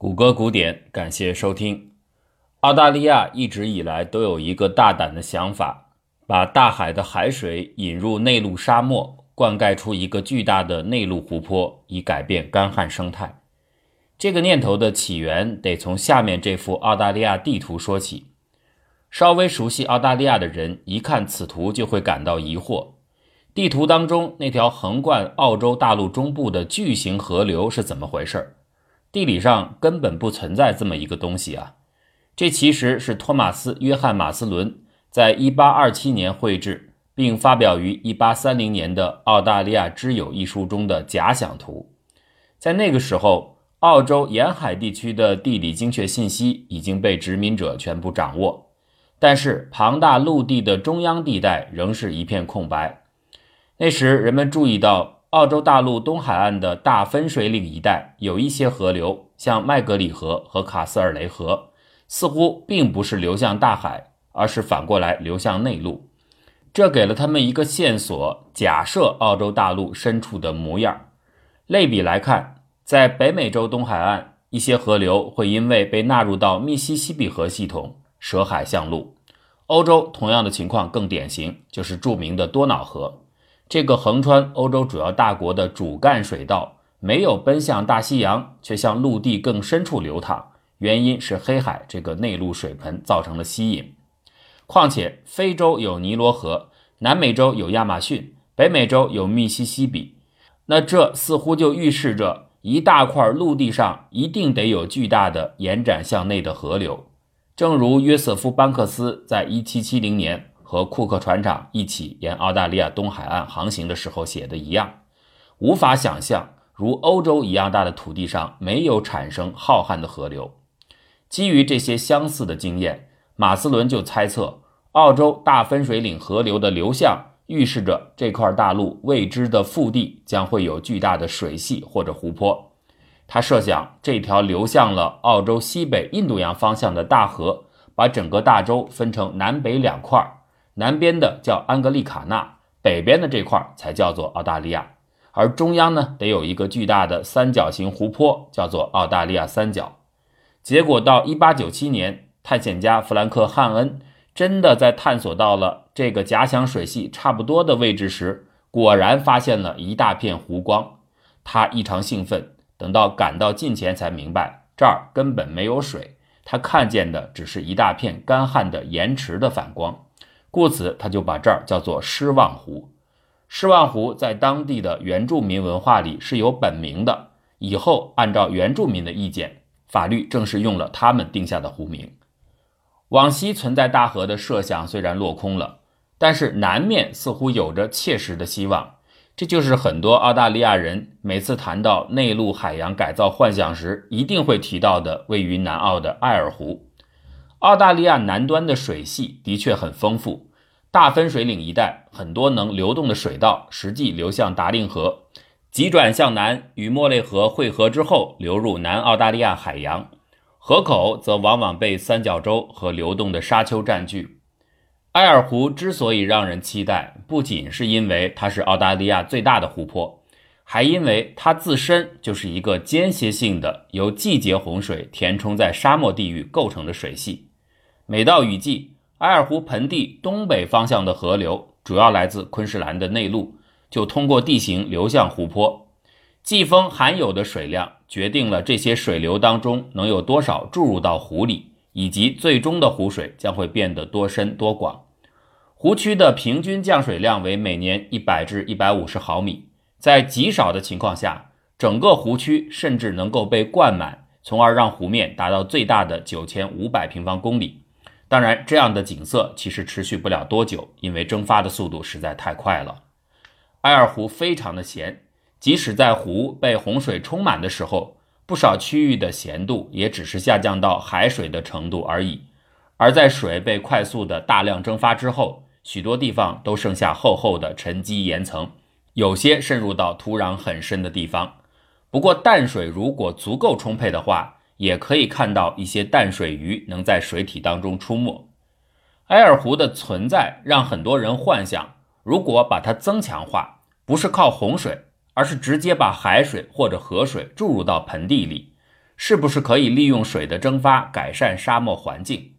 谷歌古典，感谢收听。澳大利亚一直以来都有一个大胆的想法，把大海的海水引入内陆沙漠，灌溉出一个巨大的内陆湖泊，以改变干旱生态。这个念头的起源得从下面这幅澳大利亚地图说起。稍微熟悉澳大利亚的人一看此图就会感到疑惑：地图当中那条横贯澳洲大陆中部的巨型河流是怎么回事？地理上根本不存在这么一个东西啊！这其实是托马斯·约翰·马斯伦在1827年绘制并发表于1830年的《澳大利亚之友》一书中的假想图。在那个时候，澳洲沿海地区的地理精确信息已经被殖民者全部掌握，但是庞大陆地的中央地带仍是一片空白。那时，人们注意到。澳洲大陆东海岸的大分水岭一带有一些河流，像麦格里河和卡斯尔雷河，似乎并不是流向大海，而是反过来流向内陆。这给了他们一个线索：假设澳洲大陆深处的模样。类比来看，在北美洲东海岸，一些河流会因为被纳入到密西西比河系统，舍海向陆。欧洲同样的情况更典型，就是著名的多瑙河。这个横穿欧洲主要大国的主干水道没有奔向大西洋，却向陆地更深处流淌，原因是黑海这个内陆水盆造成了吸引。况且，非洲有尼罗河，南美洲有亚马逊，北美洲有密西西比，那这似乎就预示着一大块陆地上一定得有巨大的延展向内的河流。正如约瑟夫·班克斯在1770年。和库克船长一起沿澳大利亚东海岸航行的时候写的一样，无法想象如欧洲一样大的土地上没有产生浩瀚的河流。基于这些相似的经验，马斯伦就猜测，澳洲大分水岭河流的流向预示着这块大陆未知的腹地将会有巨大的水系或者湖泊。他设想，这条流向了澳洲西北印度洋方向的大河，把整个大洲分成南北两块。南边的叫安格利卡纳，北边的这块才叫做澳大利亚，而中央呢得有一个巨大的三角形湖泊，叫做澳大利亚三角。结果到1897年，探险家弗兰克·汉恩真的在探索到了这个假想水系差不多的位置时，果然发现了一大片湖光。他异常兴奋，等到赶到近前才明白这儿根本没有水，他看见的只是一大片干旱的盐池的反光。故此，他就把这儿叫做失望湖。失望湖在当地的原住民文化里是有本名的。以后按照原住民的意见，法律正是用了他们定下的湖名。往西存在大河的设想虽然落空了，但是南面似乎有着切实的希望。这就是很多澳大利亚人每次谈到内陆海洋改造幻想时，一定会提到的位于南澳的艾尔湖。澳大利亚南端的水系的确很丰富，大分水岭一带很多能流动的水道，实际流向达令河，急转向南与莫雷河汇合之后流入南澳大利亚海洋。河口则往往被三角洲和流动的沙丘占据。埃尔湖之所以让人期待，不仅是因为它是澳大利亚最大的湖泊，还因为它自身就是一个间歇性的由季节洪水填充在沙漠地域构成的水系。每到雨季，埃尔湖盆地东北方向的河流主要来自昆士兰的内陆，就通过地形流向湖泊。季风含有的水量决定了这些水流当中能有多少注入到湖里，以及最终的湖水将会变得多深多广。湖区的平均降水量为每年一百至一百五十毫米，在极少的情况下，整个湖区甚至能够被灌满，从而让湖面达到最大的九千五百平方公里。当然，这样的景色其实持续不了多久，因为蒸发的速度实在太快了。埃尔湖非常的咸，即使在湖被洪水充满的时候，不少区域的咸度也只是下降到海水的程度而已。而在水被快速的大量蒸发之后，许多地方都剩下厚厚的沉积岩层，有些渗入到土壤很深的地方。不过，淡水如果足够充沛的话，也可以看到一些淡水鱼能在水体当中出没。埃尔湖的存在让很多人幻想，如果把它增强化，不是靠洪水，而是直接把海水或者河水注入到盆地里，是不是可以利用水的蒸发改善沙漠环境？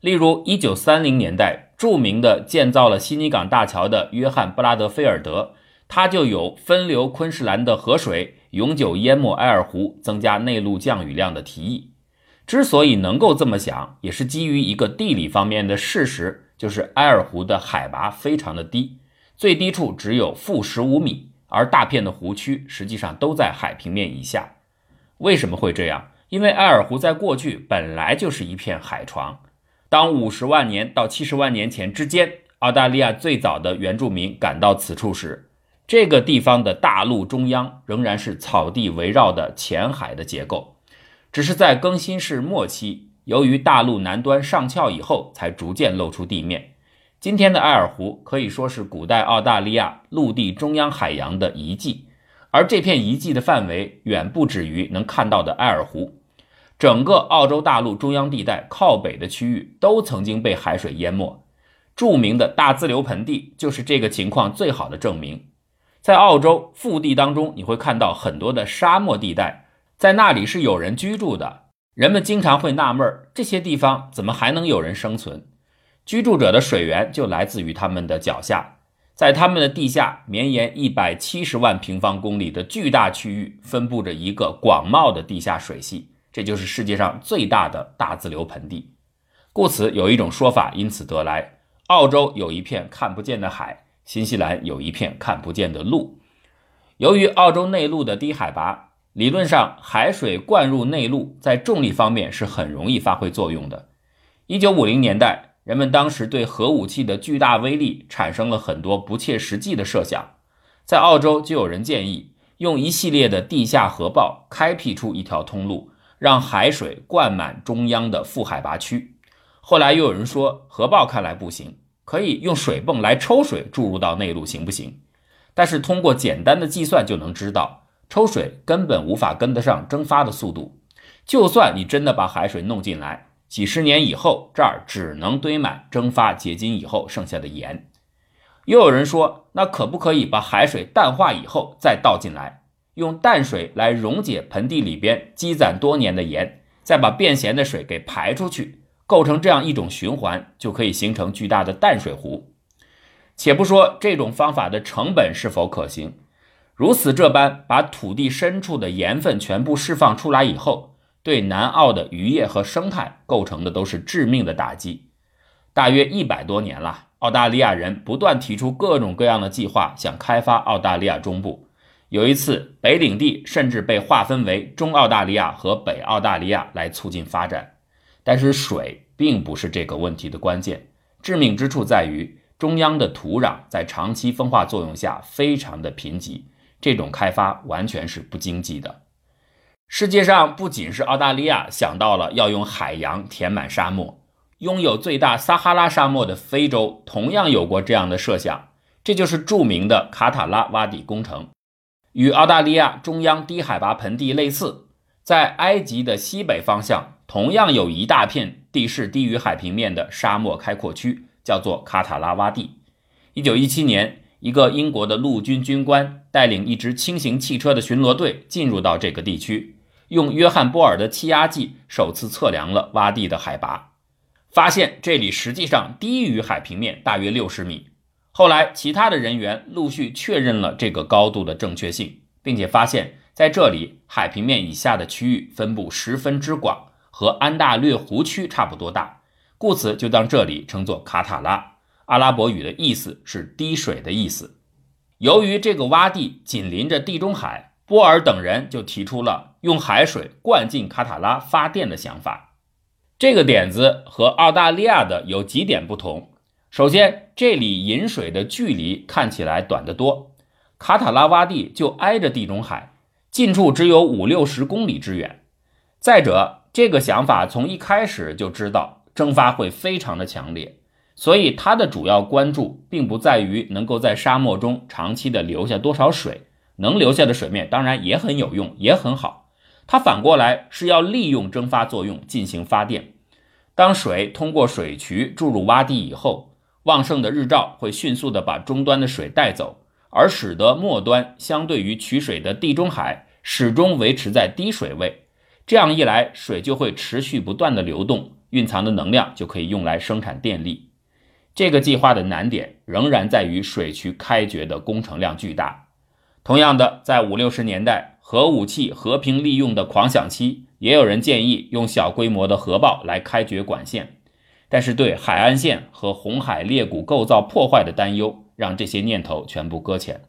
例如，1930年代，著名的建造了悉尼港大桥的约翰·布拉德菲尔德，他就有分流昆士兰的河水，永久淹没埃尔湖，增加内陆降雨量的提议。之所以能够这么想，也是基于一个地理方面的事实，就是埃尔湖的海拔非常的低，最低处只有负十五米。而大片的湖区实际上都在海平面以下，为什么会这样？因为埃尔湖在过去本来就是一片海床。当五十万年到七十万年前之间，澳大利亚最早的原住民赶到此处时，这个地方的大陆中央仍然是草地围绕的浅海的结构，只是在更新世末期，由于大陆南端上翘以后，才逐渐露出地面。今天的埃尔湖可以说是古代澳大利亚陆地中央海洋的遗迹，而这片遗迹的范围远不止于能看到的埃尔湖。整个澳洲大陆中央地带靠北的区域都曾经被海水淹没，著名的大自流盆地就是这个情况最好的证明。在澳洲腹地当中，你会看到很多的沙漠地带，在那里是有人居住的。人们经常会纳闷，这些地方怎么还能有人生存？居住者的水源就来自于他们的脚下，在他们的地下绵延一百七十万平方公里的巨大区域，分布着一个广袤的地下水系，这就是世界上最大的大自流盆地。故此，有一种说法因此得来：澳洲有一片看不见的海，新西兰有一片看不见的陆。由于澳洲内陆的低海拔，理论上海水灌入内陆，在重力方面是很容易发挥作用的。一九五零年代。人们当时对核武器的巨大威力产生了很多不切实际的设想，在澳洲就有人建议用一系列的地下核爆开辟出一条通路，让海水灌满中央的副海拔区。后来又有人说核爆看来不行，可以用水泵来抽水注入到内陆，行不行？但是通过简单的计算就能知道，抽水根本无法跟得上蒸发的速度。就算你真的把海水弄进来。几十年以后，这儿只能堆满蒸发结晶以后剩下的盐。又有人说，那可不可以把海水淡化以后再倒进来，用淡水来溶解盆地里边积攒多年的盐，再把变咸的水给排出去，构成这样一种循环，就可以形成巨大的淡水湖。且不说这种方法的成本是否可行，如此这般把土地深处的盐分全部释放出来以后。对南澳的渔业和生态构成的都是致命的打击。大约一百多年了，澳大利亚人不断提出各种各样的计划，想开发澳大利亚中部。有一次，北领地甚至被划分为中澳大利亚和北澳大利亚来促进发展。但是，水并不是这个问题的关键，致命之处在于中央的土壤在长期风化作用下非常的贫瘠，这种开发完全是不经济的。世界上不仅是澳大利亚想到了要用海洋填满沙漠，拥有最大撒哈拉沙漠的非洲同样有过这样的设想，这就是著名的卡塔拉洼地工程。与澳大利亚中央低海拔盆地类似，在埃及的西北方向同样有一大片地势低于海平面的沙漠开阔区，叫做卡塔拉洼地。一九一七年，一个英国的陆军军官带领一支轻型汽车的巡逻队进入到这个地区。用约翰波尔的气压计首次测量了洼地的海拔，发现这里实际上低于海平面大约六十米。后来，其他的人员陆续确认了这个高度的正确性，并且发现在这里海平面以下的区域分布十分之广，和安大略湖区差不多大，故此就将这里称作卡塔拉。阿拉伯语的意思是滴水的意思。由于这个洼地紧邻着地中海。波尔等人就提出了用海水灌进卡塔拉发电的想法。这个点子和澳大利亚的有几点不同。首先，这里引水的距离看起来短得多，卡塔拉洼地就挨着地中海，近处只有五六十公里之远。再者，这个想法从一开始就知道蒸发会非常的强烈，所以它的主要关注并不在于能够在沙漠中长期的留下多少水。能留下的水面当然也很有用，也很好。它反过来是要利用蒸发作用进行发电。当水通过水渠注入洼地以后，旺盛的日照会迅速的把终端的水带走，而使得末端相对于取水的地中海始终维持在低水位。这样一来，水就会持续不断的流动，蕴藏的能量就可以用来生产电力。这个计划的难点仍然在于水渠开掘的工程量巨大。同样的，在五六十年代，核武器和平利用的狂想期，也有人建议用小规模的核爆来开掘管线，但是对海岸线和红海裂谷构造破坏的担忧，让这些念头全部搁浅。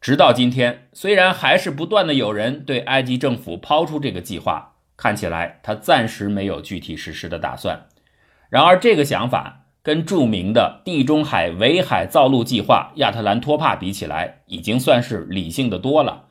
直到今天，虽然还是不断的有人对埃及政府抛出这个计划。看起来他暂时没有具体实施的打算。然而，这个想法跟著名的地中海围海造陆计划亚特兰托帕比起来，已经算是理性的多了。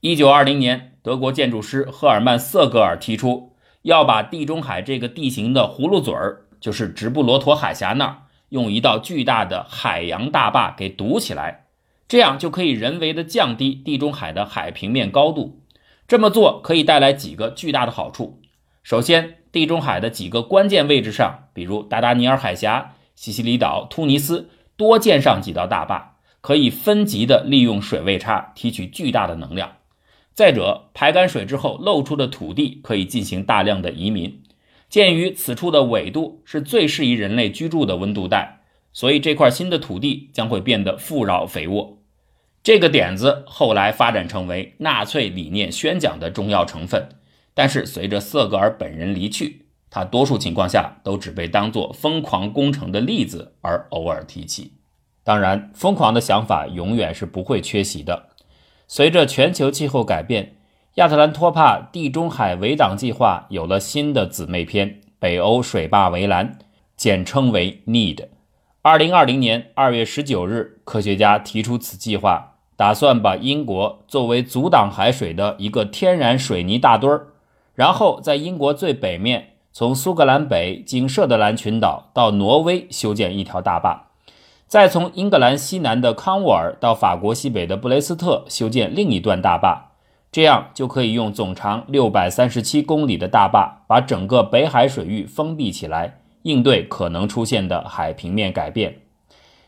一九二零年，德国建筑师赫尔曼·瑟格尔提出要把地中海这个地形的葫芦嘴儿，就是直布罗陀海峡那儿，用一道巨大的海洋大坝给堵起来，这样就可以人为的降低地中海的海平面高度。这么做可以带来几个巨大的好处。首先，地中海的几个关键位置上，比如达达尼尔海峡、西西里岛、突尼斯，多建上几道大坝，可以分级的利用水位差提取巨大的能量。再者，排干水之后露出的土地可以进行大量的移民。鉴于此处的纬度是最适宜人类居住的温度带，所以这块新的土地将会变得富饶肥沃。这个点子后来发展成为纳粹理念宣讲的重要成分，但是随着瑟格尔本人离去，他多数情况下都只被当作疯狂工程的例子而偶尔提起。当然，疯狂的想法永远是不会缺席的。随着全球气候改变，亚特兰托帕地中海围挡计划有了新的姊妹篇——北欧水坝围栏，简称为 NEED。二零二零年二月十九日，科学家提出此计划，打算把英国作为阻挡海水的一个天然水泥大墩儿，然后在英国最北面，从苏格兰北经舍德兰群岛到挪威修建一条大坝，再从英格兰西南的康沃尔到法国西北的布雷斯特修建另一段大坝，这样就可以用总长六百三十七公里的大坝把整个北海水域封闭起来。应对可能出现的海平面改变，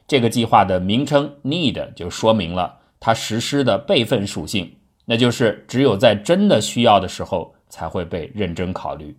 这个计划的名称 “need” 就说明了它实施的备份属性，那就是只有在真的需要的时候才会被认真考虑。